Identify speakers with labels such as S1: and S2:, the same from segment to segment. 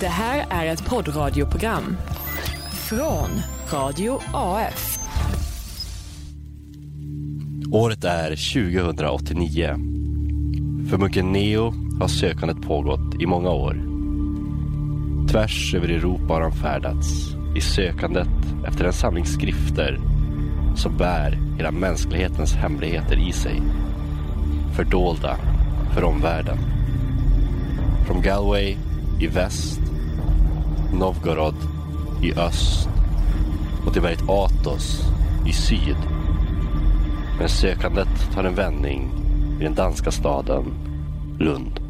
S1: Det här är ett poddradioprogram från Radio AF.
S2: Året är 2089. För munken Neo har sökandet pågått i många år. Tvärs över Europa har han färdats i sökandet efter en samling skrifter som bär hela mänsklighetens hemligheter i sig. Fördolda för omvärlden. Från Galway i väst, Novgorod i öst och till berget Athos i syd. Men sökandet tar en vändning i den danska staden Lund.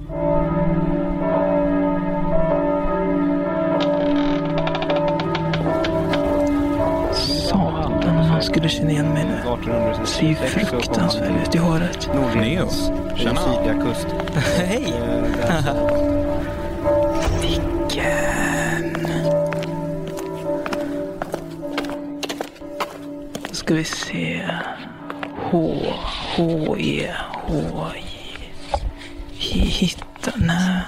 S3: Man skulle känna igen mig nu. Det ser ju fruktansvärt ut i håret.
S4: Neo. Tjena.
S3: Hej! ska vi se. H, H, E, H, J. Hitta, nej.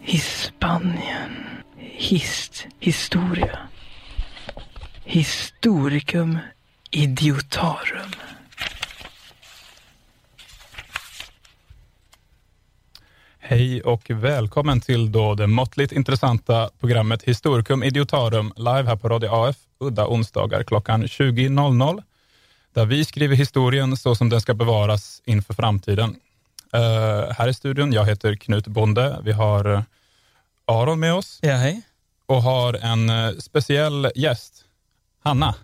S3: Hispanien. Hist, historia. Historicum idiotarum.
S4: Hej och välkommen till då det måttligt intressanta programmet Historicum Idiotarum live här på Radio AF udda onsdagar klockan 20.00 där vi skriver historien så som den ska bevaras inför framtiden. Uh, här i studion, jag heter Knut Bonde. Vi har eh, Aron med oss
S3: Ja, hej.
S4: och har en eh, speciell gäst, Hanna.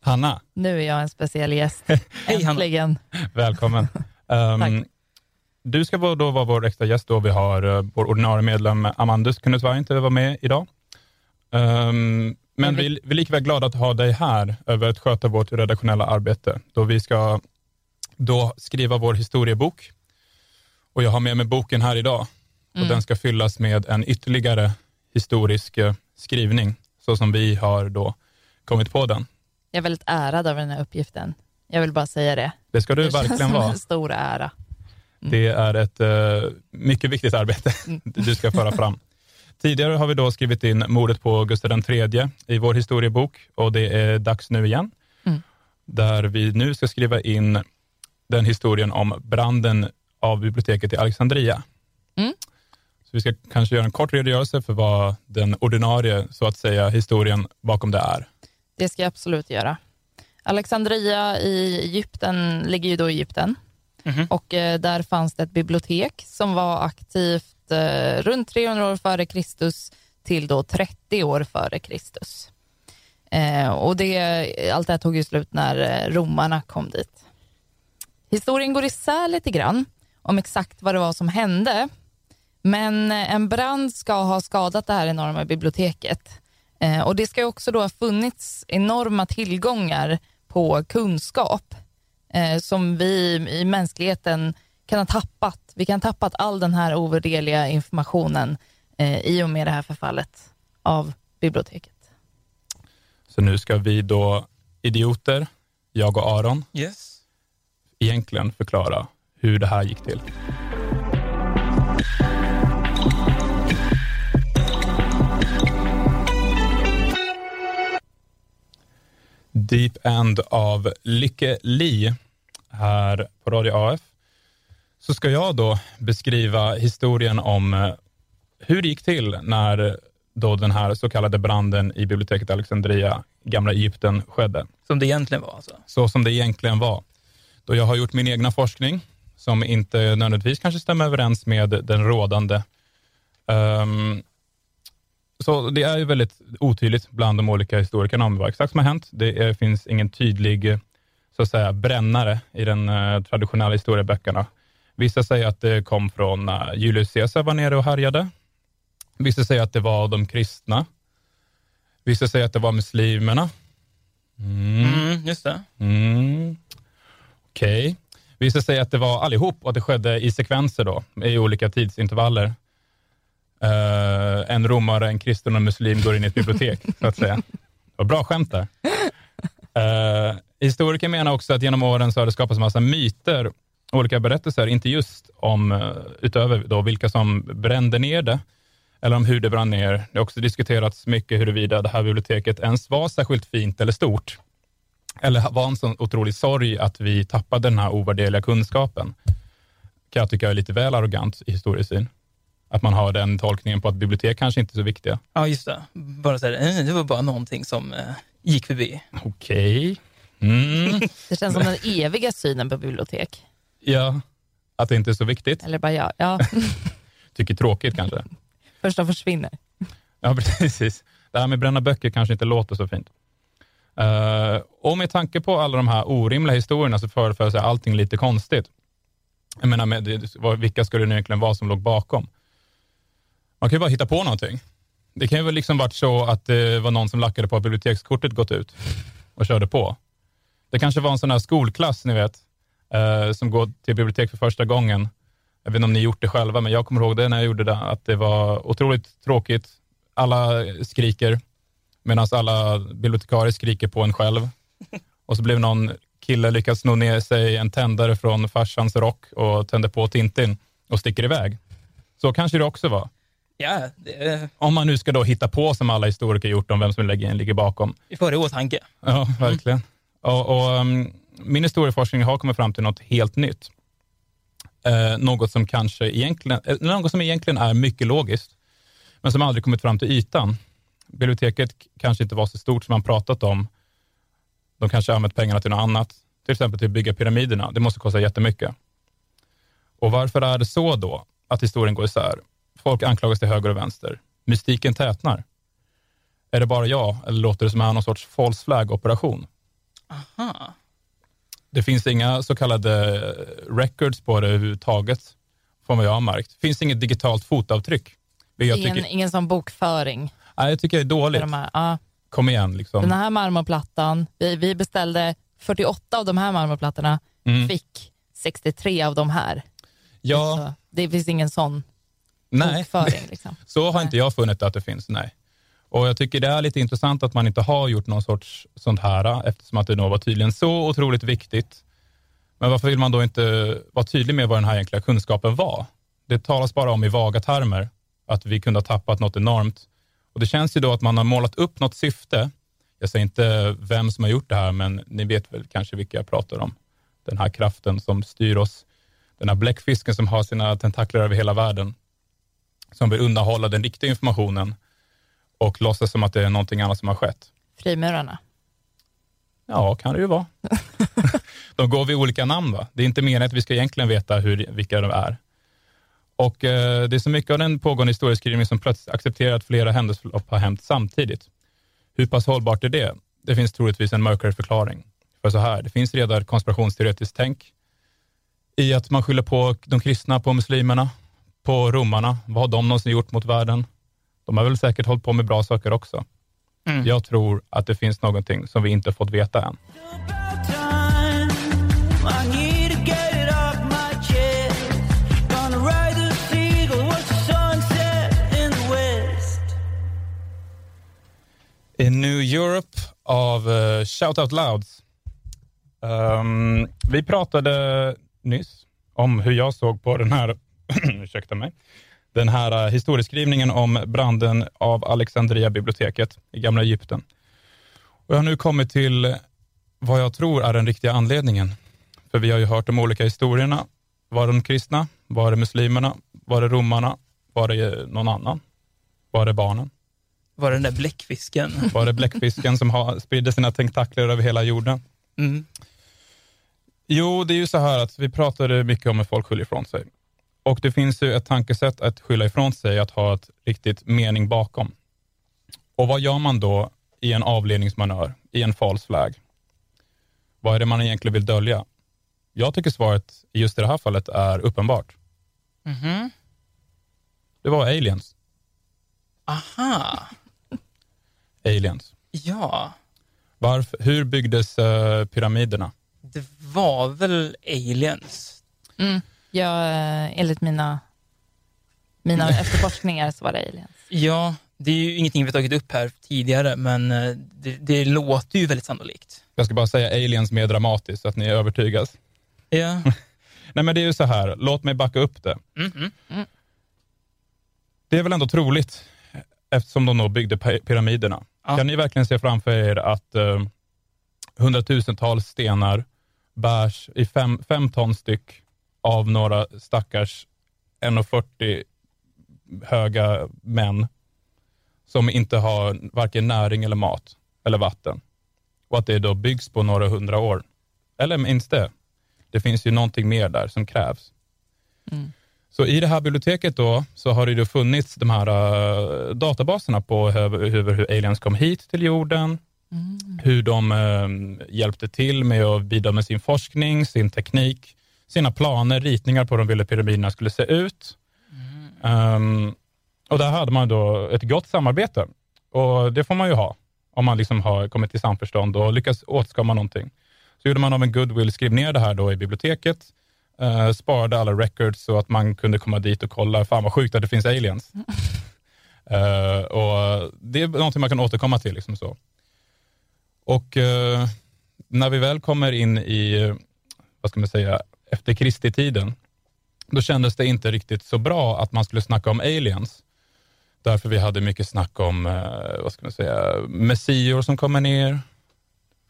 S4: Hanna,
S5: Nu är jag en speciell gäst.
S3: Hej, Hanna.
S5: Äntligen.
S4: Välkommen. Um, du ska vara- då vara vår extra gäst då. Vi har uh, vår ordinarie medlem Amandus kunde tyvärr inte vara med idag. Um, men vi, vi är likväl glada att ha dig här över att sköta vårt redaktionella arbete då vi ska då skriva vår historiebok. Och jag har med mig boken här idag och den ska fyllas med en ytterligare historisk eh, skrivning så som vi har då kommit på den.
S5: Jag är väldigt ärad över den här uppgiften. Jag vill bara säga det.
S4: Det ska du
S5: det känns
S4: verkligen
S5: som
S4: vara.
S5: en stor ära.
S4: Det är ett eh, mycket viktigt arbete du ska föra fram. Tidigare har vi då skrivit in mordet på Gustav III i vår historiebok och det är dags nu igen.
S5: Mm.
S4: Där vi nu ska skriva in den historien om branden av biblioteket i Alexandria.
S5: Mm.
S4: Så vi ska kanske göra en kort redogörelse för vad den ordinarie, så att säga, historien bakom det är.
S5: Det ska jag absolut göra. Alexandria i Egypten ligger ju då i Egypten.
S4: Mhm.
S5: Och eh, där fanns det ett bibliotek som var aktivt eh, runt 300 år före Kristus till då 30 år före Kristus. Eh, och det, allt det här tog ju slut när romarna kom dit. Historien går isär lite grann om exakt vad det var som hände. Men en brand ska ha skadat det här enorma biblioteket. Eh, och det ska också då ha funnits enorma tillgångar på kunskap eh, som vi i mänskligheten kan ha tappat. Vi kan ha tappat all den här ovärderliga informationen eh, i och med det här förfallet av biblioteket.
S4: Så nu ska vi då, idioter, jag och Aron,
S3: Yes.
S4: egentligen förklara hur det här gick till. Deep End av Lykke Li här på Radio AF. Så ska jag då beskriva historien om eh, hur det gick till när då den här så kallade branden i biblioteket Alexandria, gamla Egypten, skedde
S3: Som det egentligen var alltså.
S4: så som det egentligen var. Då jag har gjort min egna forskning som inte nödvändigtvis kanske stämmer överens med den rådande. Ehm, så det är ju väldigt otydligt bland de olika historikerna om vad exakt som har hänt. Det är, finns ingen tydlig eh, så att säga, brännare i den eh, traditionella historieböckerna. Vissa säger att det kom från uh, Julius Caesar var nere och härjade. Vissa säger att det var de kristna. Vissa säger att det var muslimerna. Mm.
S3: Mm, just det.
S4: Mm. Okej. Vissa säger att det var allihop och att det skedde i sekvenser då, i olika tidsintervaller. Uh, en romare, en kristen och en muslim går in i ett bibliotek, så att säga. Vad bra skämt där. Uh, historiker menar också att genom åren så har det skapats en massa myter olika berättelser, inte just om, eh, utöver då vilka som brände ner det, eller om hur det brann ner. Det har också diskuterats mycket huruvida det här biblioteket ens var särskilt fint eller stort. Eller var en sån otrolig sorg att vi tappade den här ovärderliga kunskapen. Kan jag tycka är lite väl arrogant i historiesyn. Att man har den tolkningen på att bibliotek kanske inte är så viktiga.
S6: Ja, just det. Bara så här, eh, det var bara någonting som eh, gick förbi.
S4: Okej. Mm.
S5: Det känns som den eviga synen på bibliotek.
S4: Ja, att det inte är så viktigt.
S5: Eller bara jag. Ja,
S4: Tycker tråkigt kanske.
S5: först de försvinner.
S4: Ja, precis. Det här med bränna böcker kanske inte låter så fint. Uh, och med tanke på alla de här orimliga historierna så förefaller sig allting lite konstigt. Jag menar, med, vilka skulle det egentligen vara som låg bakom? Man kan ju bara hitta på någonting. Det kan ju väl liksom varit så att det var någon som lackade på att bibliotekskortet gått ut och körde på. Det kanske var en sån här skolklass, ni vet, eh, som går till bibliotek för första gången. Jag vet inte om ni gjort det själva, men jag kommer ihåg det när jag gjorde det, att det var otroligt tråkigt. Alla skriker, medan alla bibliotekarier skriker på en själv. Och så blev någon kille lyckas sno ner sig en tändare från farsans rock och tände på Tintin och sticker iväg. Så kanske det också var.
S6: Ja, det,
S4: Om man nu ska då hitta på som alla historiker gjort om vem som ligger, ligger bakom.
S6: vi får det i åtanke.
S4: Ja, verkligen. Och, och, um, min historieforskning har kommit fram till något helt nytt. Eh, något, som kanske egentligen, eh, något som egentligen är mycket logiskt, men som aldrig kommit fram till ytan. Biblioteket kanske inte var så stort som man pratat om. De kanske använt pengarna till något annat, till exempel till att bygga pyramiderna. Det måste kosta jättemycket. Och varför är det så då, att historien går isär? Folk anklagas till höger och vänster. Mystiken tätnar. Är det bara jag, eller låter det som någon sorts false flag-operation?
S6: Aha.
S4: Det finns inga så kallade records på det överhuvudtaget, från vad jag har märkt. Det finns inget digitalt fotavtryck.
S5: Ingen,
S4: tycker,
S5: ingen sån bokföring.
S4: nej, jag tycker det är dåligt.
S5: de här, ja.
S4: Kom igen. Liksom.
S5: Den här marmorplattan, vi, vi beställde 48 av de här marmorplattorna,
S4: Mm.
S5: fick 63 av de här.
S4: Ja,
S5: Så det finns ingen sån
S4: nej.
S5: bokföring. Liksom.
S4: Så har inte jag funnit att det finns, nej. Och jag tycker det är lite intressant att man inte har gjort någon sorts sånt här, eftersom att det nog var tydligen så otroligt viktigt. Men varför vill man då inte vara tydlig med vad den här egentliga kunskapen var? Det talas bara om i vaga termer, att vi kunde ha tappat något enormt. Och det känns ju då att man har målat upp något syfte. Jag säger inte vem som har gjort det här, men ni vet väl kanske vilka jag pratar om. Den här kraften som styr oss. Den här bläckfisken som har sina tentakler över hela världen som vill undanhålla den riktiga informationen och låtsas som att det är någonting annat som har skett.
S5: Frimurarna.
S4: Ja, kan det ju vara. de går vid olika namn. Va? Det är inte meningen att vi ska egentligen veta hur, vilka de är. Och eh, Det är så mycket av den pågående historieskrivningen som plötsligt accepterar att flera händelseförlopp har hänt samtidigt. Hur pass hållbart är det? Det finns troligtvis en mörkare förklaring. För så här, det finns redan konspirationsteoretiskt tänk i att man skyller på de kristna på muslimerna, på romarna. Vad har de någonsin gjort mot världen? De har väl säkert hållit på med bra saker också.
S6: Mm.
S4: Jag tror att det finns någonting som vi inte fått veta än. In New Europe av uh, Shout Out Louds. Ehm, vi pratade nyss om hur jag såg på den här, ursäkta mig, den här uh, historieskrivningen om branden av Alexandria biblioteket i gamla Egypten. Och jag har nu kommit till vad jag tror är den riktiga anledningen. För vi har ju hört de olika historierna. Var det de kristna? Var det muslimerna? Var det romarna? Var det någon annan? Var det barnen?
S6: Var det den där bläckfisken?
S4: Var det bläckfisken som har, sprider sina tentakler över hela jorden?
S6: Mm.
S4: Jo, det är ju så här att vi pratade mycket om hur folk skyller ifrån sig. Och det finns ju ett tankesätt att skylla ifrån sig, att ha ett riktigt mening bakom. Och vad gör man då i en avledningsmanör, i en false flag? Vad är det man egentligen vill dölja? Jag tycker svaret i just det här fallet är uppenbart.
S6: Mhm.
S4: Det var aliens.
S6: Aha.
S4: Aliens.
S6: Ja,
S4: Varför, hur byggdes eh, pyramiderna?
S6: det var väl aliens?
S5: Mm. Jag, eh, enligt mina, mina efterforskningar så var det aliens.
S6: Ja, det är ju ingenting vi tagit upp här tidigare, men eh, det, det låter ju väldigt sannolikt.
S4: Jag ska bara säga aliens mer dramatiskt så att ni övertygas.
S6: Ja,
S4: Nej, men det är ju så här, låt mig backa upp det.
S6: Mm, mm.
S4: Det är väl ändå troligt, eftersom de då byggde pyramiderna.
S6: Ja.
S4: Kan ni verkligen se framför er att eh, hundratusentals stenar bärs i fem, fem ton styck av några stackars 1,40 höga män som inte har varken näring eller mat eller vatten. Och att det då byggs på några hundra år. Eller minns det. Det finns ju någonting mer där som krävs. Så i det här biblioteket då, så har det ju funnits de här eh, databaserna på hur, hur, hur aliens kom hit till jorden, hur de eh, hjälpte till med att bidra med sin forskning, sin teknik, sina planer, ritningar på hur de ville pyramiderna skulle se ut. Ehm, och där hade man då ett gott samarbete och det får man ju ha om man liksom har kommit till samförstånd och lyckas återskapa någonting. Så gjorde man av en goodwill, skrev ner det här då i biblioteket, eh, sparade alla records så att man kunde komma dit och kolla, fan vad sjukt att det finns aliens. Eh, och Det är någonting man kan återkomma till. Liksom så. Och eh, när vi väl kommer in i, vad ska man säga, efter Kristi-tiden, då kändes det inte riktigt så bra att man skulle snacka om aliens. Därför vi hade mycket snack om, eh, vad ska man säga, messior som kommer ner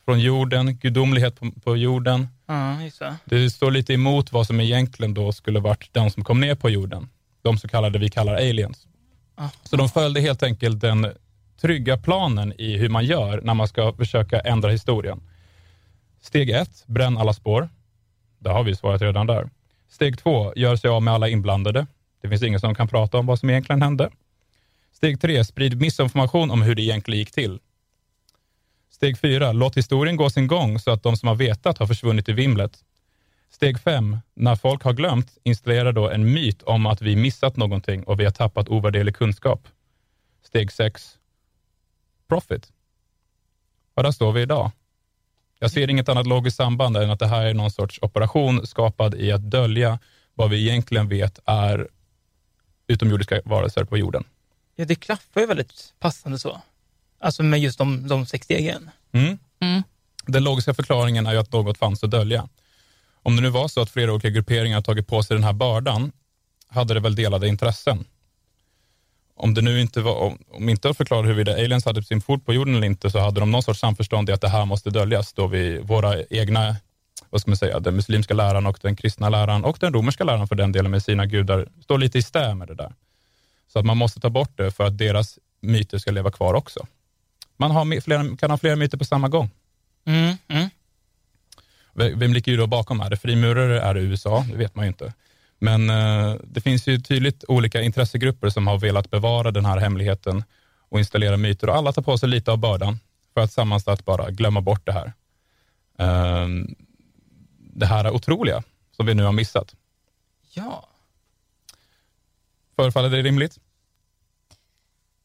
S4: från jorden, gudomlighet på, på jorden.
S6: Just det.
S4: Det står lite emot vad som egentligen då skulle varit de som kom ner på jorden. De så kallade vi kallar aliens. Så de följde helt enkelt den trygga planen i hur man gör när man ska försöka ändra historien. Steg ett, bränn alla spår. Där har vi svarat redan där. Steg två, gör sig av med alla inblandade. Det finns ingen som kan prata om vad som egentligen hände. Steg tre, sprid missinformation om hur det egentligen gick till. Steg fyra, låt historien gå sin gång så att de som har vetat har försvunnit i vimlet. Steg fem, när folk har glömt, installera då en myt om att vi missat någonting och vi har tappat ovärderlig kunskap. Steg sex, profit. Och där står vi idag. Jag ser inget annat logiskt samband än att det här är någon sorts operation skapad i att dölja vad vi egentligen vet är utomjordiska varelser på jorden.
S6: Ja, det klaffar ju väldigt passande så. Alltså med just de, de sex stegen.
S4: Mm.
S5: Mm.
S4: Den logiska förklaringen är ju att något fanns att dölja. Om det nu var så att flera olika grupperingar tagit på sig den här bördan, hade det väl delade intressen. Om det nu inte var, om, om inte att förklara huruvida aliens hade sin fot på jorden eller inte, så hade de någon sorts samförstånd i att det här måste döljas, då vi, våra egna, vad ska man säga, den muslimska läran och den kristna läran och den romerska läran för den delen med sina gudar, står lite i stä med det där. Så att man måste ta bort det för att deras myter ska leva kvar också. Man har, flera, kan ha flera myter på samma gång.
S6: Mm, mm.
S4: Vem ligger ju då bakom? Är det frimurare? Är det USA? Det vet man ju inte. Men eh, det finns ju tydligt olika intressegrupper som har velat bevara den här hemligheten och installera myter och alla tar på sig lite av bördan för att sammansatt bara glömma bort det här. Ehm, det här är otroliga som vi nu har missat.
S6: Ja.
S4: Förefaller det rimligt?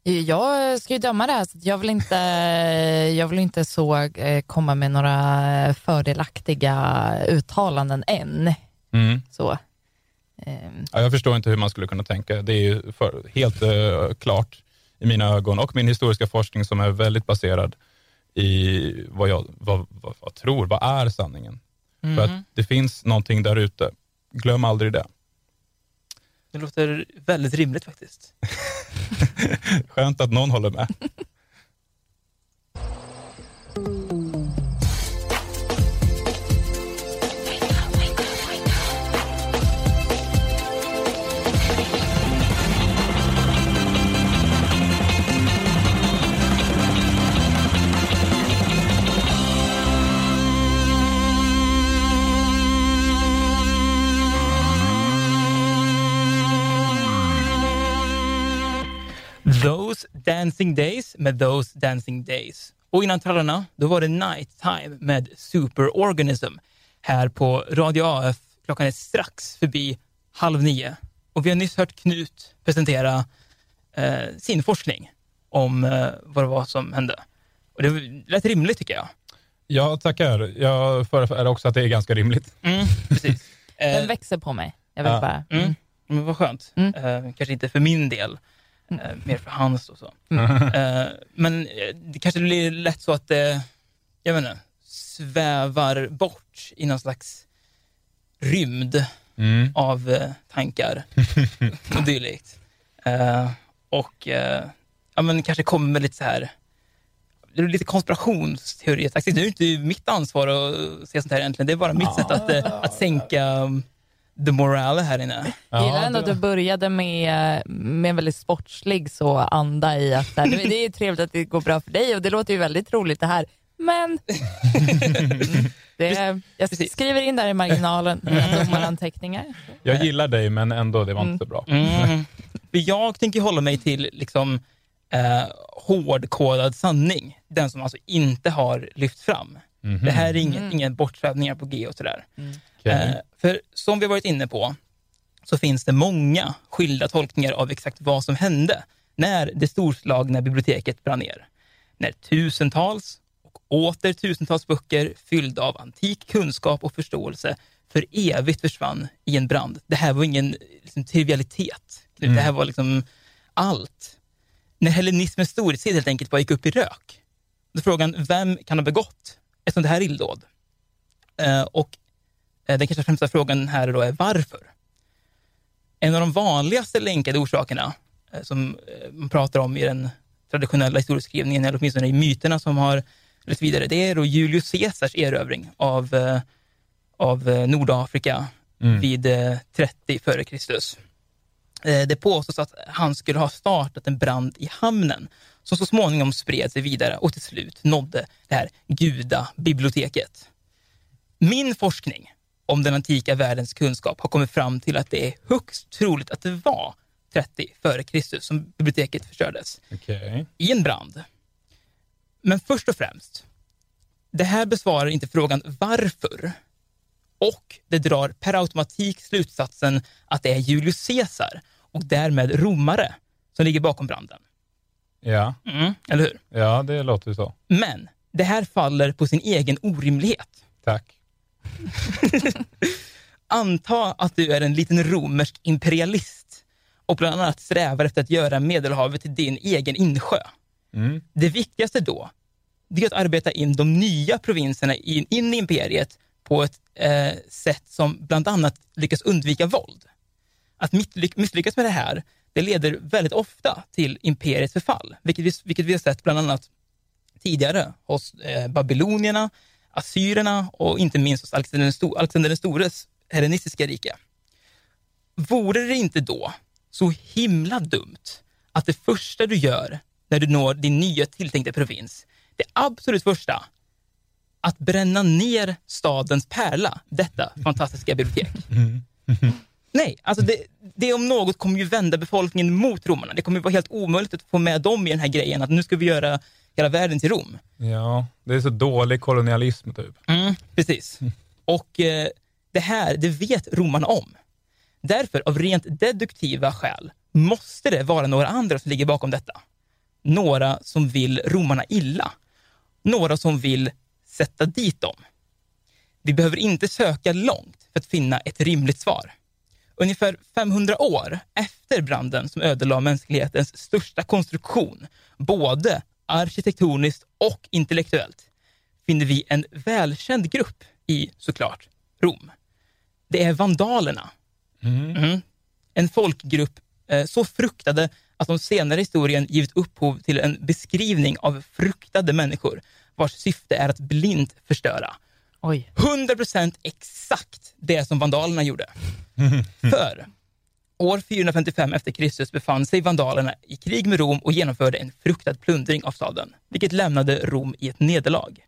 S5: Jag ska ju döma det här, så jag vill inte, jag vill inte så eh, komma med några fördelaktiga uttalanden än.
S4: Mm.
S5: Så. Ehm,
S4: Ja, jag förstår inte hur man skulle kunna tänka. Det är ju för, helt eh, klart i mina ögon och min historiska forskning som är väldigt baserad i vad jag vad, vad, vad tror, vad är sanningen? För att det finns någonting där ute. Glöm aldrig det.
S6: Det låter väldigt rimligt faktiskt.
S4: Skönt att någon håller med.
S6: Dancing Days med Those Dancing Days. Och innan trallarna, då var det Night Time med Superorganism här på Radio AF. Klockan är strax förbi halv nio. Och vi har nyss hört Knut presentera eh, sin forskning om eh, vad det var som hände. Och det lät rimligt tycker jag.
S4: Ja, tackar. Jag förefaller också att det är ganska rimligt.
S6: Mm, precis. Eh,
S5: den växer på mig. Jag vill
S4: ja.
S5: bara...
S6: Mm. Men vad skönt.
S5: Mm.
S6: Eh, kanske inte för min del, eh, mer för hans och så. Eh, men eh, det kanske blir lätt så att det, jag vet inte, svävar bort i någon slags rymd
S4: Mm.
S6: av tankar och dylikt. Och ja, men kanske kommer med lite så här det är lite konspirationsteoretaktigt. Det är ju inte mitt ansvar att se sånt här egentligen. Det är bara mitt sätt att, att sänka um, the morale här inne.
S5: Jag gillar ändå att du började med, med en väldigt sportslig så anda i att här, det är ju trevligt att det går bra för dig och det låter ju väldigt roligt det här. Men det, jag
S6: Precis.
S5: skriver in där i marginalen mina domaranteckningar.
S4: Jag gillar dig, men ändå, det var inte så bra.
S6: Mm. Jag tänker hålla mig till liksom, eh, hårdkodad sanning. Den som alltså inte har lyft fram.
S4: Mhm.
S6: Det här är ingen, ingen bortsvävningar på G och sådär.
S4: Okej.
S6: Eh, för som vi har varit inne på så finns det många skilda tolkningar av exakt vad som hände när det storslagna biblioteket brann ner. När tusentals och åter tusentals böcker fyllda av antik kunskap och förståelse för evigt försvann i en brand. Det här var ingen liksom, trivialitet. Det här var liksom allt. När hellenismens storhetstid helt enkelt bara gick upp i rök. Då är frågan, vem kan ha begått ett sånt här illdåd? Eh, och Den kanske främsta frågan här då är varför? En av de vanligaste länkade orsakerna eh, som eh, man pratar om i den traditionella historieskrivningen, eller åtminstone i myterna som har lett vidare, det är då Julius Caesars erövring av, eh, av eh, Nordafrika
S4: Mm.
S6: vid eh, 30 före Kristus. Eh, Det påstås att han skulle ha startat en brand i hamnen som så småningom spred sig vidare och till slut nådde det här gudabiblioteket. Min forskning om den antika världens kunskap har kommit fram till att det är högst troligt att det var 30 före Kristus som biblioteket förstördes
S4: Okej.
S6: i en brand. Men först och främst, det här besvarar inte frågan varför. Och det drar per automatik slutsatsen att det är Julius Caesar och därmed romare som ligger bakom branden.
S4: Ja.
S6: Mm, eller hur?
S4: ja, det låter så.
S6: Men det här faller på sin egen orimlighet.
S4: Tack.
S6: Anta att du är en liten romersk imperialist och bland annat strävar efter att göra Medelhavet till din egen insjö.
S4: Mm.
S6: Det viktigaste då, det är att arbeta in de nya provinserna in, in i imperiet på ett eh, sätt som bland annat lyckas undvika våld. Att misslyck- misslyckas med det här, det leder väldigt ofta till imperiets förfall, vilket vi, vilket vi har sett bland annat tidigare hos eh, babylonierna, assyrierna och inte minst hos Alexander den, stores hellenistiska rike. Vore det inte då så himla dumt att det första du gör när du når din nya tilltänkta provins, det absolut första, att bränna ner stadens pärla, detta fantastiska bibliotek. Nej, alltså det, det om något kommer ju vända befolkningen mot romarna. Det kommer ju vara helt omöjligt att få med dem i den här grejen att nu ska vi göra hela världen till Rom.
S4: Ja, det är så dålig kolonialism typ.
S6: Mm, precis. Och eh, det här, det vet romarna om. Därför, av rent deduktiva skäl, måste det vara några andra som ligger bakom detta. Några som vill romarna illa. Några som vill sätta dit dem. Vi behöver inte söka långt för att finna ett rimligt svar. Ungefär 500 år efter branden som ödelade mänsklighetens största konstruktion, både arkitektoniskt och intellektuellt, finner vi en välkänd grupp i, såklart, Rom. Det är vandalerna. Mhm. En folkgrupp eh, så fruktade att de senare i historien givit upphov till en beskrivning av fruktade människor vars syfte är att blint förstöra.
S5: Oj.
S6: 100% exakt det som vandalerna gjorde. För år 455 efter Kristus befann sig vandalerna i krig med Rom och genomförde en fruktad plundring av staden, vilket lämnade Rom i ett nederlag.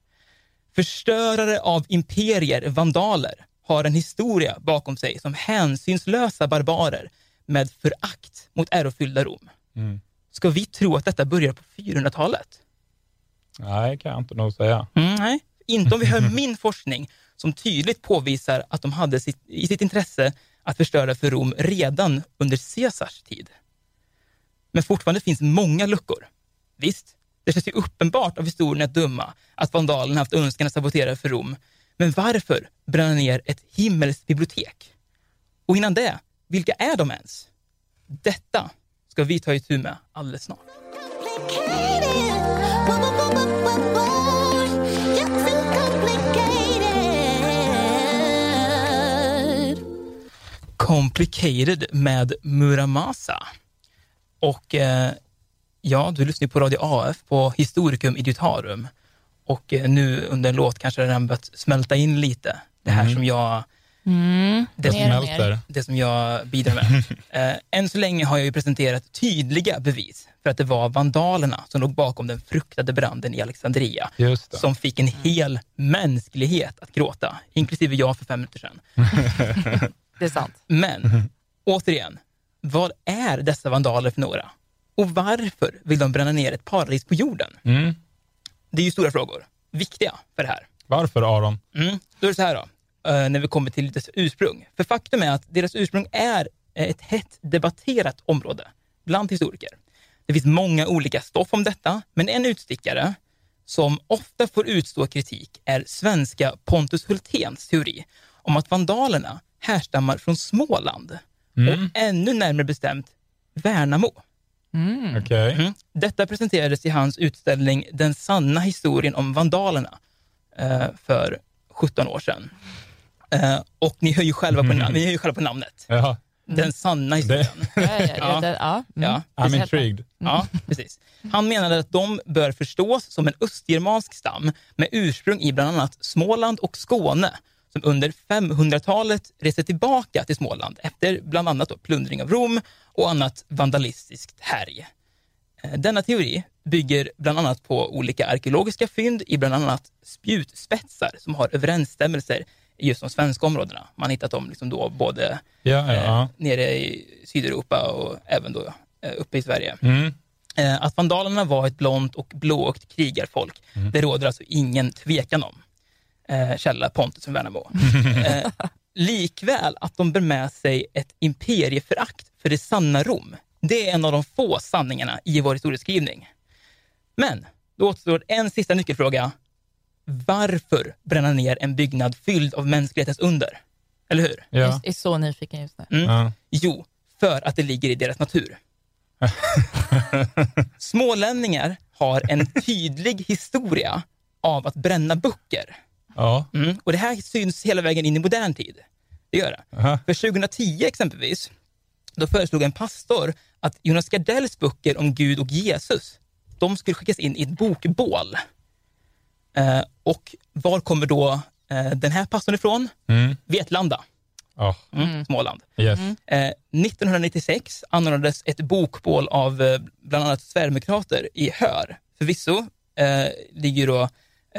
S6: Förstörare av imperier, vandaler, har en historia bakom sig som hänsynslösa barbarer med förakt mot ärofyllda Rom.
S4: Mm.
S6: Ska vi tro att detta börjar på 400-talet?
S4: Nej, kan jag inte nog säga.
S6: Mm, nej, inte om vi hör min forskning som tydligt påvisar att de hade sitt, i sitt intresse att förstöra för Rom redan under Caesars tid. Men fortfarande finns många luckor. Visst, det känns ju uppenbart av historien att döma att vandalerna haft önskan att sabotera för Rom. Men varför bränna ner ett himmelskt bibliotek? Och innan det, vilka är de ens? Detta ska vi ta itu med alldeles snart. Complicated med Muramasa. Och eh, ja, du lyssnar på Radio AF på Historicum Idiotarum. Och eh, nu under en låt kanske det redan börjat smälta in lite. Det här
S4: Mm.
S6: som jag
S5: Mm,
S6: Det
S5: och
S4: smälter.
S6: det som jag bidrar med. Eh, än så länge har jag ju presenterat tydliga bevis för att det var vandalerna som låg bakom den fruktade branden i Alexandria,
S4: Just det.
S6: som fick en hel mänsklighet att gråta, inklusive jag för fem minuter sedan.
S5: Det är sant.
S6: Men, återigen, vad är dessa vandaler för några? Och varför vill de bränna ner ett paradis på jorden?
S4: Mm.
S6: Det är ju stora frågor, viktiga för det här.
S4: Varför Aron?
S6: Mm. Då är det så här då, eh, när vi kommer till dess ursprung. För faktum är att deras ursprung är eh, ett hett debatterat område bland historiker. Det finns många olika stoff om detta, men en utstickare som ofta får utstå kritik är svenska Pontus Hulténs teori om att vandalerna härstammar från Småland
S4: Mm.
S6: och ännu närmare bestämt Värnamo.
S5: Mm.
S4: Okej.
S6: Mm. Detta presenterades i hans utställning Den sanna historien om vandalerna eh, för 17 år sedan. Eh, och ni hör ju själva på, nam- ni hör ju själva på namnet.
S4: Ja,
S6: Den sanna historien.
S5: Ja, ja, ja. Mm.
S4: I'm intrigued.
S6: Ja, precis. Han menade att de bör förstås som en östgermansk stam med ursprung i bland annat Småland och Skåne som under 500-talet reste tillbaka till Småland efter bland annat plundring av Rom och annat vandalistiskt härj. Eh, Denna teori bygger bland annat på olika arkeologiska fynd i bland annat spjutspetsar som har överensstämmelser i just de svenska områdena. Man har hittat dem liksom då både
S4: Ja, ja,
S6: eh, nere i Sydeuropa och även då eh, uppe i Sverige.
S4: Mm.
S6: Eh, att vandalerna var ett blont och blåögt krigarfolk, det råder alltså ingen tvekan om. Eh, källa Pontus från Värnamo. eh, likväl att de bär med sig ett imperieförakt för det sanna Rom. Det är en av de få sanningarna i vår historieskrivning. Men då återstår en sista nyckelfråga. Varför bränna ner en byggnad fylld av mänsklighetens under? Eller hur?
S4: Ja.
S5: Jag är så nyfiken just nu.
S6: Mm.
S4: Ja.
S6: Jo, för att det ligger i deras natur. Smålänningar har en tydlig historia av att bränna böcker.
S4: Ja.
S6: Mm. Och det här syns hela vägen in i modern tid. Det gör det.
S4: Aha.
S6: För 2010 exempelvis, då föreslog en pastor att Jonas Gardells böcker om Gud och Jesus, de skulle skickas in i ett bokbål. Eh, och var kommer då eh, den här pastorn ifrån?
S4: Mm.
S6: Vetlanda,
S4: Ja.
S6: mm. Småland.
S4: Yes.
S6: Eh, 1996 anordnades ett bokbål av eh, bland annat Sverigedemokrater i Hör. Förvisso eh, ligger då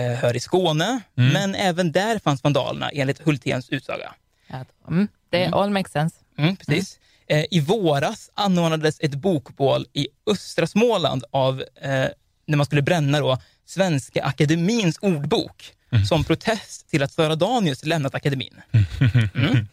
S6: Hör i Skåne, men även där fanns vandalerna enligt Hulténs utsaga.
S5: Ja, Mm. Det all makes sense.
S6: Mm, precis. Eh, I våras anordnades ett bokbål i östra Småland av eh, när man skulle bränna då Svenska Akademins ordbok som protest till att Sara Danius lämnat akademin.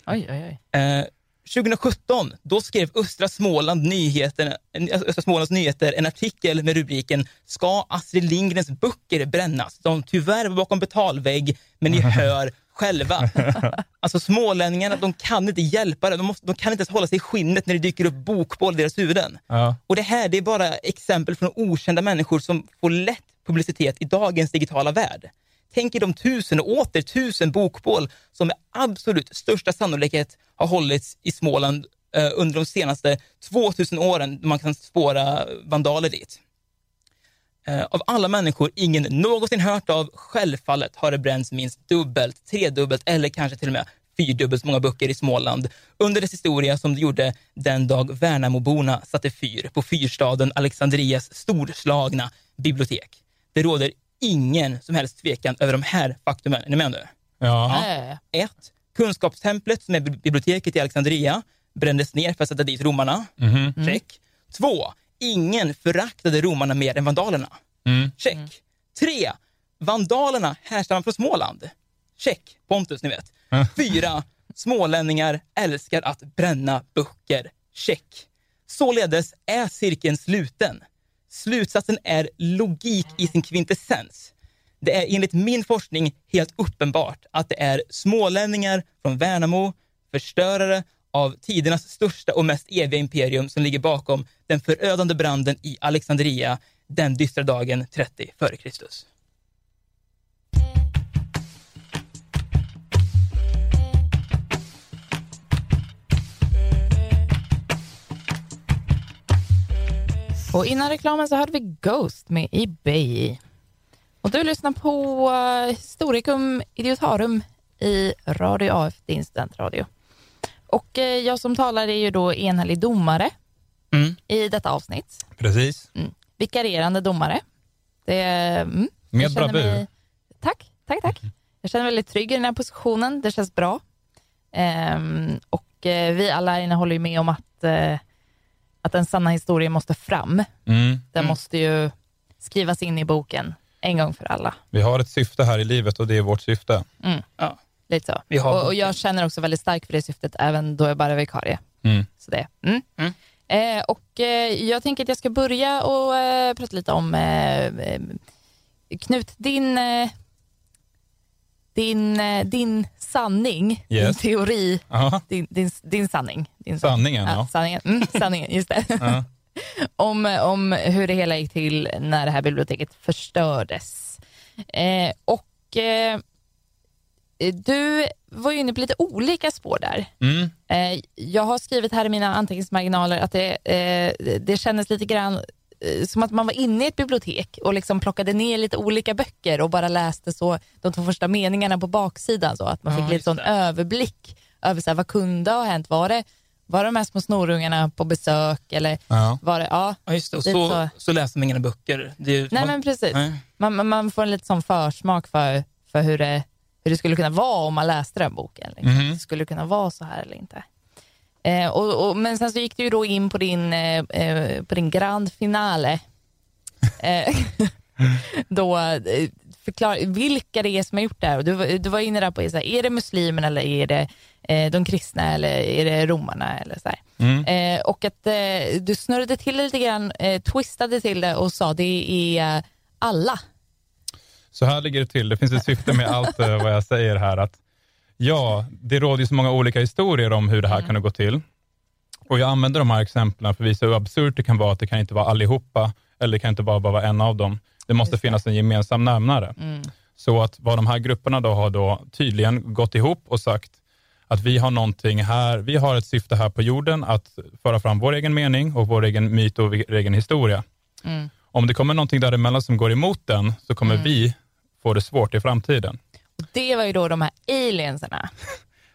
S5: Oj, oj, oj.
S6: Eh, 2017 då skrev Östra, Småland nyheterna, eh, Östra Smålands Nyheter en artikel med rubriken “Ska Astrid Lindgrens böcker brännas? De tyvärr var bakom betalvägg, men ni hör själva”. Alltså smålänningarna, de kan inte hjälpa det. De, måste, de kan inte ens hålla sig i skinnet när det dyker upp bokbål i deras huvuden.
S4: Ja.
S6: Och det här det är bara exempel från okända människor som får lätt publicitet i dagens digitala värld. Tänk er de tusen och åter tusen bokbål som med absolut största sannolikhet har hållits i Småland eh, under de senaste 2000 åren. Man kan spåra vandaler dit. Eh, av alla människor ingen någonsin hört av, självfallet har det bränts minst dubbelt, tredubbelt eller kanske till och med fyrdubbelt så många böcker i Småland under dess historia som det gjorde den dag Värnamoborna satte fyr på fyrstaden Alexandrias storslagna bibliotek. Det råder ingen som helst tvekan över de här faktumen. Är ni med nu?
S4: Ja.
S5: Ja.
S6: Ett, Kunskapstemplet, som är biblioteket i Alexandria, brändes ner för att sätta dit romarna.
S4: Mhm.
S6: Check. Två, ingen föraktade romarna mer än vandalerna.
S4: Mm.
S6: Check. Tre, vandalerna härstammar från Småland. Check. Pontus, ni vet. Fyra, smålänningar älskar att bränna böcker. Check. Således är cirkeln sluten. Slutsatsen är logik i sin kvintessens. Det är enligt min forskning helt uppenbart att det är smålänningar från Värnamo, förstörare av tidernas största och mest eviga imperium som ligger bakom den förödande branden i Alexandria den dystra dagen 30 f.Kr.
S5: Och innan reklamen så hade vi Ghost med eBay. Och du lyssnar på uh, Historicum Idiotarum i Radio AF, din studentradio. Och uh, jag som talar är ju då enhällig domare
S6: Mm.
S5: i detta avsnitt.
S4: Precis.
S5: Mm. Vikarierande domare. Det, mm,
S4: Med bravur.
S5: mig- Tack, tack, tack. Jag känner mig väldigt trygg i den här positionen. Det känns bra. Ehm, och eh, vi alla inne håller ju med om att, eh, att den sanna historien måste fram.
S4: Mm.
S5: Den måste ju skrivas in i boken en gång för alla.
S4: Vi har ett syfte här i livet och det är vårt syfte.
S6: Ja.
S5: Lite så. Och, och jag känner också väldigt starkt för det syftet, även då jag bara är vikarie.
S4: Mm.
S5: Så det. Mm.
S6: Mm.
S5: Eh, och eh, jag tänker att jag ska börja och eh, prata lite om eh, eh, Knut, din, eh, din, eh, din sanning, din
S4: Yes.
S5: teori,
S4: Aha.
S5: din, din, din sanning. Din
S4: Sanningen, ja.
S5: sanningen, mm, sanningen, just det. Om, om hur det hela gick till när det här biblioteket förstördes. Eh, och eh, du var ju inne på lite olika spår där.
S4: Mm.
S5: Eh, jag har skrivit här i mina anteckningsmarginaler att det, eh, det kändes lite grann som att man var inne i ett bibliotek och liksom plockade ner lite olika böcker och bara läste så de två första meningarna på baksidan så att man
S6: Ja,
S5: fick lite
S6: just
S5: sån
S6: det.
S5: överblick över så här, vad kunde ha hänt. Var det, var det de här små snorungarna på besök eller
S4: Ja.
S5: var det, ja,
S6: Ja, just det. Och
S5: Lite
S6: så,
S5: så.
S6: så läser man inga böcker. Det är, ju-
S5: nej
S6: man,
S5: men precis.
S6: nej.
S5: Man, man- får en lite sån försmak för, för hur, det, hur det skulle kunna vara om man läste den boken. Liksom.
S4: Mhm.
S5: Det skulle kunna vara så här eller inte. Eh, och, och, men sen så gick du ju då in på din, eh, eh, på din grand finale. Eh, då eh, förklar, vilka det är som har gjort det här. Du, var- du var inne där på, så här, är det muslimerna eller är det eh, de kristna eller är det romarna? Eller så här.
S4: Mm.
S5: Och att du snurrade till det lite grann, twistade till det och sa det är alla.
S4: Så här ligger det till. Det finns ett syfte med allt vad jag säger här. Att ja, det råder ju så många olika historier om hur det här kunde gå till. Och Jag använder de här exemplen för att visa hur absurt det kan vara att det kan inte vara allihopa, eller det kan inte bara vara en av dem. Det måste finnas en gemensam nämnare.
S5: Mm.
S4: Så att vad de här grupperna då har då tydligen gått ihop och sagt att vi har någonting här, vi har ett syfte här på jorden att föra fram vår egen mening och vår egen myt och vår egen historia.
S5: Mm.
S4: Om det kommer någonting däremellan som går emot den, så kommer vi få det svårt i framtiden.
S5: Det var ju då de här aliensarna.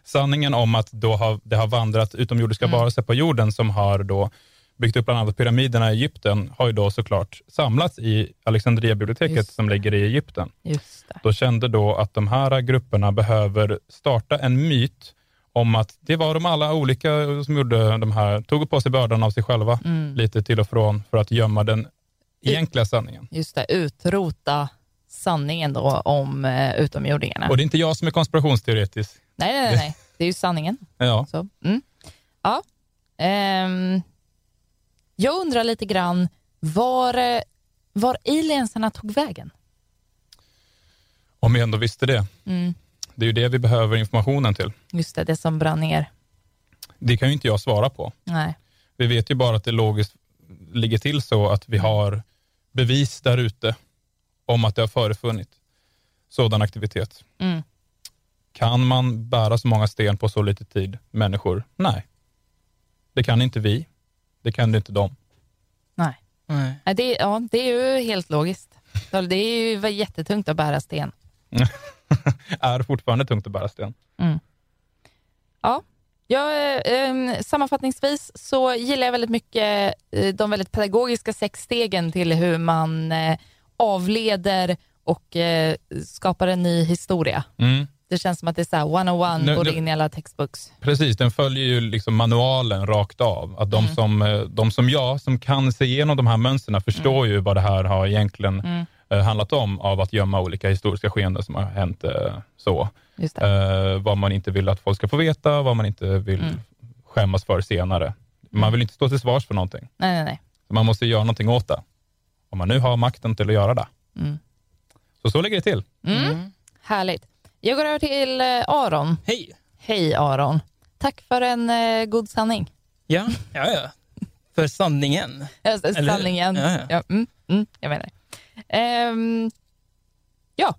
S4: Sanningen om att då har, det har vandrat utomjordiska varelser på jorden som har då byggt upp bland annat pyramiderna i Egypten, har ju då såklart samlats i Alexandria-biblioteket som ligger i Egypten.
S5: Just det.
S4: Då kände då att de här grupperna behöver starta en myt om att det var de alla olika som gjorde de här, tog på sig bördan av sig själva
S5: Mm.
S4: lite till och från för att gömma den egentliga sanningen.
S5: Just det, utrota sanningen då om eh, utomjordingarna.
S4: Och det är inte jag som är konspirationsteoretisk.
S5: Nej, nej, nej, nej, det är ju sanningen.
S4: Ja.
S5: Så, mm. Ja. Ehm, jag undrar lite grann var, eh, var aliensarna tog vägen.
S4: Om jag ändå visste det.
S5: Mm.
S4: Det är ju det vi behöver informationen till.
S5: Just det, det som brann ner.
S4: Det kan ju inte jag svara på.
S5: Nej.
S4: Vi vet ju bara att det logiskt ligger till så att vi har bevis där ute om att det har förefunnit sådan aktivitet.
S5: Mm.
S4: Kan man bära så många sten på så lite tid, människor? Nej. Det kan inte vi. Det kan inte de.
S5: Nej.
S6: Nej.
S5: Nej, det, ja, det är ju helt logiskt. Så Det är ju jättetungt att bära sten.
S4: är fortfarande tungt att bära sten.
S5: Ja. Jag, eh, sammanfattningsvis så gillar jag väldigt mycket eh, de väldigt pedagogiska sex stegen till hur man eh, avleder och eh, skapar en ny historia.
S4: Mm.
S5: Det känns som att det är så här one-on-one,
S4: Nu-
S5: går
S4: nu-
S5: in i alla textbooks.
S4: Precis, den följer ju liksom manualen rakt av. Att de, som, eh, de som jag, som kan se igenom de här mönstren, förstår ju vad det här har egentligen
S5: Mm.
S4: eh, handlat om, av att gömma olika historiska skeenden som har hänt eh, så. Eh, vad man inte vill att folk ska få veta, vad man inte vill
S5: Mm.
S4: skämmas för senare. Man vill inte stå till svars för någonting.
S5: Nej, nej, nej.
S4: Man måste göra någonting åt det. Om man nu har makten till att göra det.
S5: Mm.
S4: Så så ligger det till.
S5: Mm. Härligt. Jag går över till eh, Aron.
S6: Hej!
S5: Hej Aron. Tack för en eh, god sanning.
S6: Ja, ja, ja. För sanningen.
S5: Ja, Sanningen.
S6: Ja, ja.
S5: Ja, mm, mm, jag menar. Ehm, ja.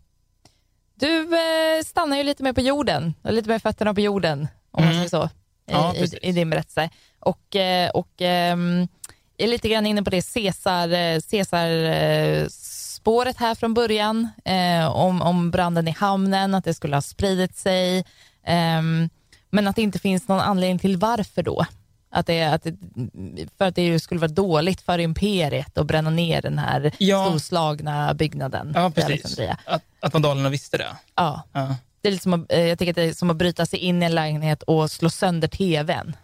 S5: Du eh, stannar ju lite mer på jorden, lite mer fötterna på jorden, om man
S6: Mm.
S5: säger så, i,
S6: Ja,
S5: i, i din berättelse. Och, eh, och ehm, är lite grann inne på det Caesar, eh, eh, spåret här från början eh, om, om branden i hamnen, att det skulle ha spridit sig. Ehm, men att det inte finns någon anledning till varför då. Att det, att det, för att det skulle vara dåligt för imperiet att bränna ner den här
S6: Ja.
S5: storslagna byggnaden
S6: Ja,
S5: i
S6: precis.
S5: Alexandria.
S6: Att, att vandalerna visste det.
S5: Ja.
S6: Ja.
S5: Det är lite som att, eh, jag tycker att det är som att bryta sig in i en lägenhet och slå sönder tvn.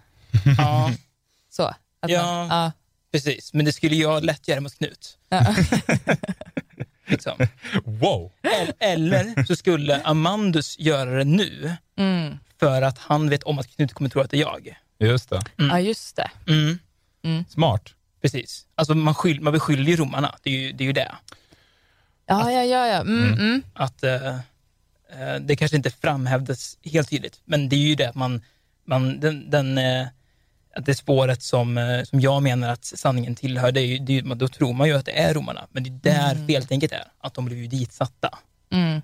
S6: ja,
S5: Så. Man, ja.
S6: Precis. Men det skulle jag lätt göra mot Knut.
S5: Ja.
S6: Liksom.
S4: Wow!
S6: El- Eller så skulle Amandus göra det nu
S5: Mm.
S6: för att han vet om att Knut kommer tro att det är jag.
S4: Just det.
S5: ja, just det.
S6: Mm.
S4: Smart.
S6: Precis. Alltså man, skyll, man beskyller ju romarna. Det är ju det. Är ju det.
S5: Ja, ja, ja. ja. Mm, mm.
S6: Att eh, Det kanske inte framhävdes helt tydligt, men det är ju det att man, man den, den, eh, att det spåret som, eh, som jag menar att sanningen tillhör, det är ju, det är, då tror man ju att det är romarna. Men det är där feltänket är, att de blev ju ditsatta.
S5: Mm.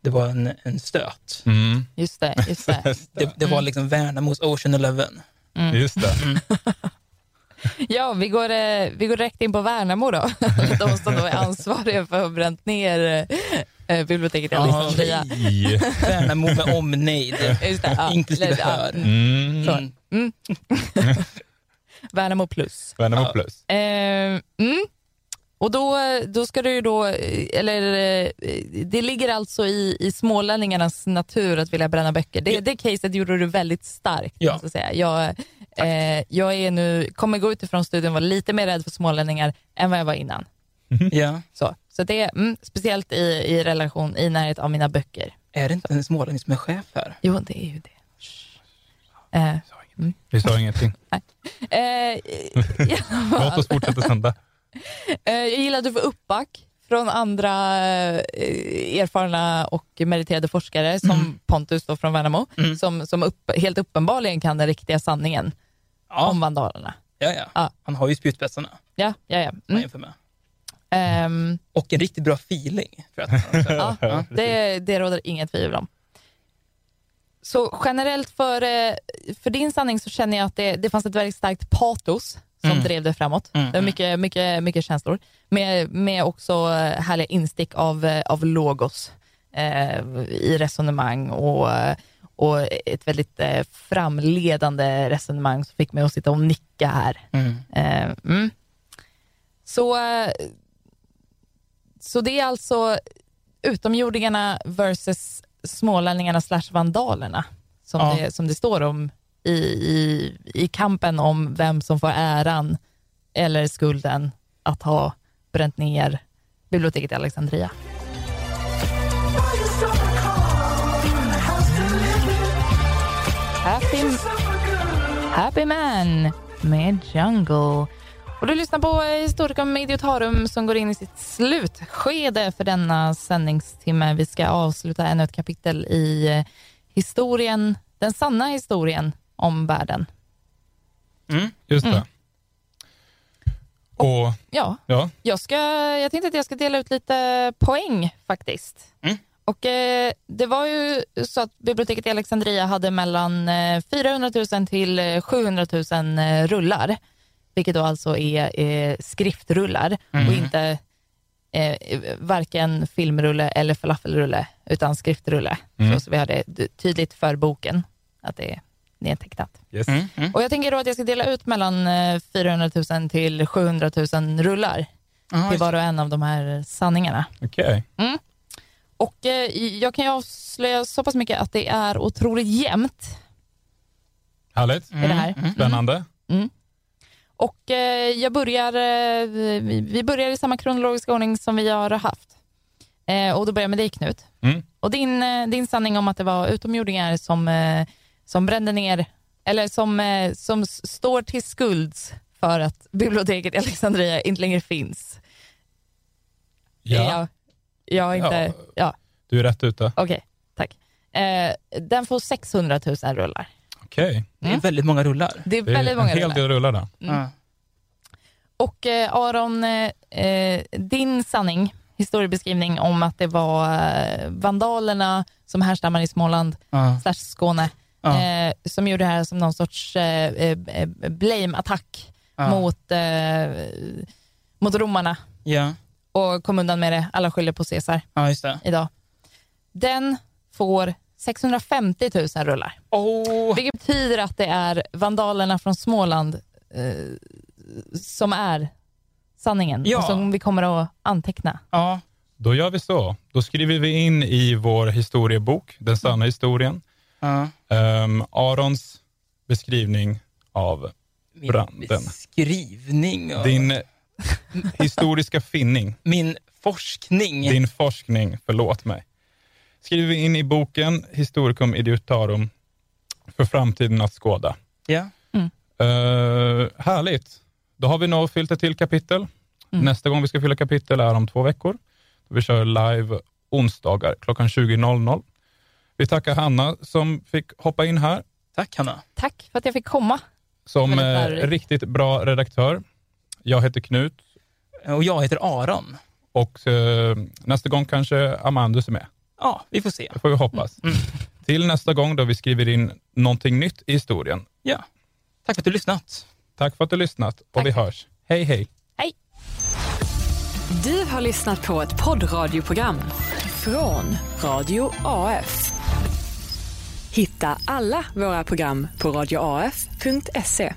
S6: Det var en, en stöt.
S4: Mm.
S5: Just det. Just det.
S6: Det, det var liksom Värnamos Ocean Eleven.
S4: Just det.
S5: Ja, vi går, eh, vi går direkt in på Värnamo då. De som då är ansvariga för att ha bränt ner eh, biblioteket i Alexandria.
S6: Värnamo med omnejd.
S5: Ja.
S6: Inklusive
S5: ja,
S6: hör.
S4: Mm.
S5: Så.
S6: Mm.
S5: Mm. Värnamo plus.
S4: Värnamo
S6: Ja.
S4: plus.
S5: Eh, mm. Och då, då ska du ju då, eller eh, det ligger alltså i, i smålänningarnas natur att vilja bränna böcker. Det, det caset gjorde du väldigt starkt.
S6: Ja.
S5: Måste jag, säga. Jag, eh, jag är nu, kommer gå utifrån studion och vara lite mer rädd för smålänningar än vad jag var innan.
S6: Ja.
S5: Så, så det är mm, speciellt i, i relation, i närhet av mina böcker.
S6: Är det inte en smålänning som är chef här?
S5: Jo, det är ju det. Eh,
S4: Vi sa ingenting.
S5: eh, alla fall.
S4: Låt oss fortsätta sända.
S5: Eh, Jag gillar att du får uppback från andra eh, erfarna och meriterade forskare som Pontus då från Värnamo,
S6: Mm.
S5: som, som upp, helt uppenbarligen kan den riktiga sanningen
S6: Ja,
S5: om vandalerna.
S6: ja, ja.
S5: Ja.
S6: Han har ju spjutspetsarna,
S5: Ja, ja, ja.
S6: man
S5: Mm.
S6: jämför med.
S5: Ehm,
S6: Och en riktigt bra feeling. Jag att
S5: ja, det, det råder inget tvivel om. Så generellt för, eh, för din sanning så känner jag att det, det fanns ett väldigt starkt patos som
S6: Mm.
S5: drev det framåt.
S6: Mm,
S5: Det var mycket, mycket, mycket känslor. Med, med också härliga instick av, eh, av logos eh, i resonemang och, och ett väldigt eh, framledande resonemang som fick mig att sitta och nicka här.
S6: Mm.
S5: Eh, mm. Så, eh, så det är alltså utomjordingarna versus smålänningarna slash vandalerna som,
S6: Ja.
S5: det, som det står om i, i, i kampen om vem som får äran eller skulden att ha bränt ner biblioteket i Alexandria. Happy, Happy Man med Jungle. Och du lyssnar på eh, Historikum Idiotarum som går in i sitt slutskede för denna sändningstimme. Vi ska avsluta ännu ett kapitel i eh, historien, den sanna historien om världen.
S6: Mm.
S4: Just det.
S5: Mm.
S4: Och
S5: Ja,
S4: ja,
S5: jag, ska, jag tänkte att jag ska dela ut lite poäng faktiskt.
S6: Mm.
S5: Och eh, Det var ju så att biblioteket i Alexandria hade mellan eh, 400 000 till eh, 700 000 eh, rullar, vilket då alltså är eh, skriftrullar och inte eh, varken filmrulle eller falafelrulle, utan skriftrulle.
S4: Mm.
S5: Så, så vi har det tydligt för boken, att det är nedtecknat.
S4: yes.
S6: Mm. Mm.
S5: Och Jag tänker då att jag ska dela ut mellan eh, 400 000 till 700 000 rullar
S6: Ja,
S5: till var och en av de här sanningarna.
S4: okej.
S5: Och eh, jag kan ju avslöja så pass mycket att det är otroligt jämnt
S4: Härligt.
S5: i det här.
S4: Spännande.
S5: Och eh, jag börjar, eh, vi, börjar i samma kronologiska ordning som vi har haft. Eh, och då börjar jag med dig Knut.
S4: Mm.
S5: Och din, din sanning om att det var utomjordingar som, som brände ner, eller som, som står till skulds för att biblioteket i Alexandria inte längre finns.
S4: Ja,
S5: Jag, jag inte,
S4: Ja.
S5: ja,
S4: du är rätt ute.
S5: okej, tack. Eh, den får 600 000 rullar.
S4: Okej.
S6: Det är väldigt många rullar.
S5: Det är
S4: Det är
S5: väldigt många
S4: en hel
S5: rullar.
S4: del rullar där.
S5: Mm.
S6: Ja.
S5: Och eh, Aron, eh, eh, din sanning, historiebeskrivning om att det var eh, vandalerna som härstammar i Småland,
S6: Ja.
S5: slash Skåne,
S6: Ja.
S5: eh, som gjorde det här som någon sorts eh, eh, blame-attack
S6: Ja.
S5: mot, eh, mot romarna
S6: Ja,
S5: och kom undan med det. Alla skyller på Caesar
S6: ja just det.
S5: idag. Den får 650 000 rullar.
S6: Oh.
S5: Vilket betyder att det är vandalerna från Småland eh, som är sanningen
S6: Ja.
S5: och som vi kommer att anteckna.
S6: Ja,
S4: Då gör vi så. Då skriver vi in i vår historiebok, den sanna historien,
S6: ja.
S4: um, Arons beskrivning av
S6: Min
S4: Branden.
S6: beskrivning och
S4: din historiska finning,
S6: min forskning.
S4: din forskning, förlåt mig. Skriver vi in i boken Historicum Idiotarum för framtiden att skåda.
S6: Ja.
S4: Uh, härligt. Då har vi nog fyllt ett till kapitel.
S5: Mm.
S4: Nästa gång vi ska fylla kapitel är om två veckor. Vi kör live onsdagar klockan 20.00. Vi tackar Hanna som fick hoppa in här
S6: Tack Hanna.
S5: Tack för att jag fick komma.
S4: som eh, riktigt bra redaktör. Jag heter Knut
S6: Och jag heter Aron.
S4: och eh, nästa gång kanske Amandus är med.
S6: Ja, vi får se.
S4: Det får vi hoppas.
S6: Mm.
S4: Till nästa gång då vi skriver in någonting nytt i historien.
S6: Ja. Tack för att du lyssnat.
S4: Tack för att du lyssnat och
S5: Tack.
S4: vi hörs. Hej hej!
S1: Du har lyssnat på ett poddradioprogram från Radio AF. Hitta alla våra program på radioaf.se.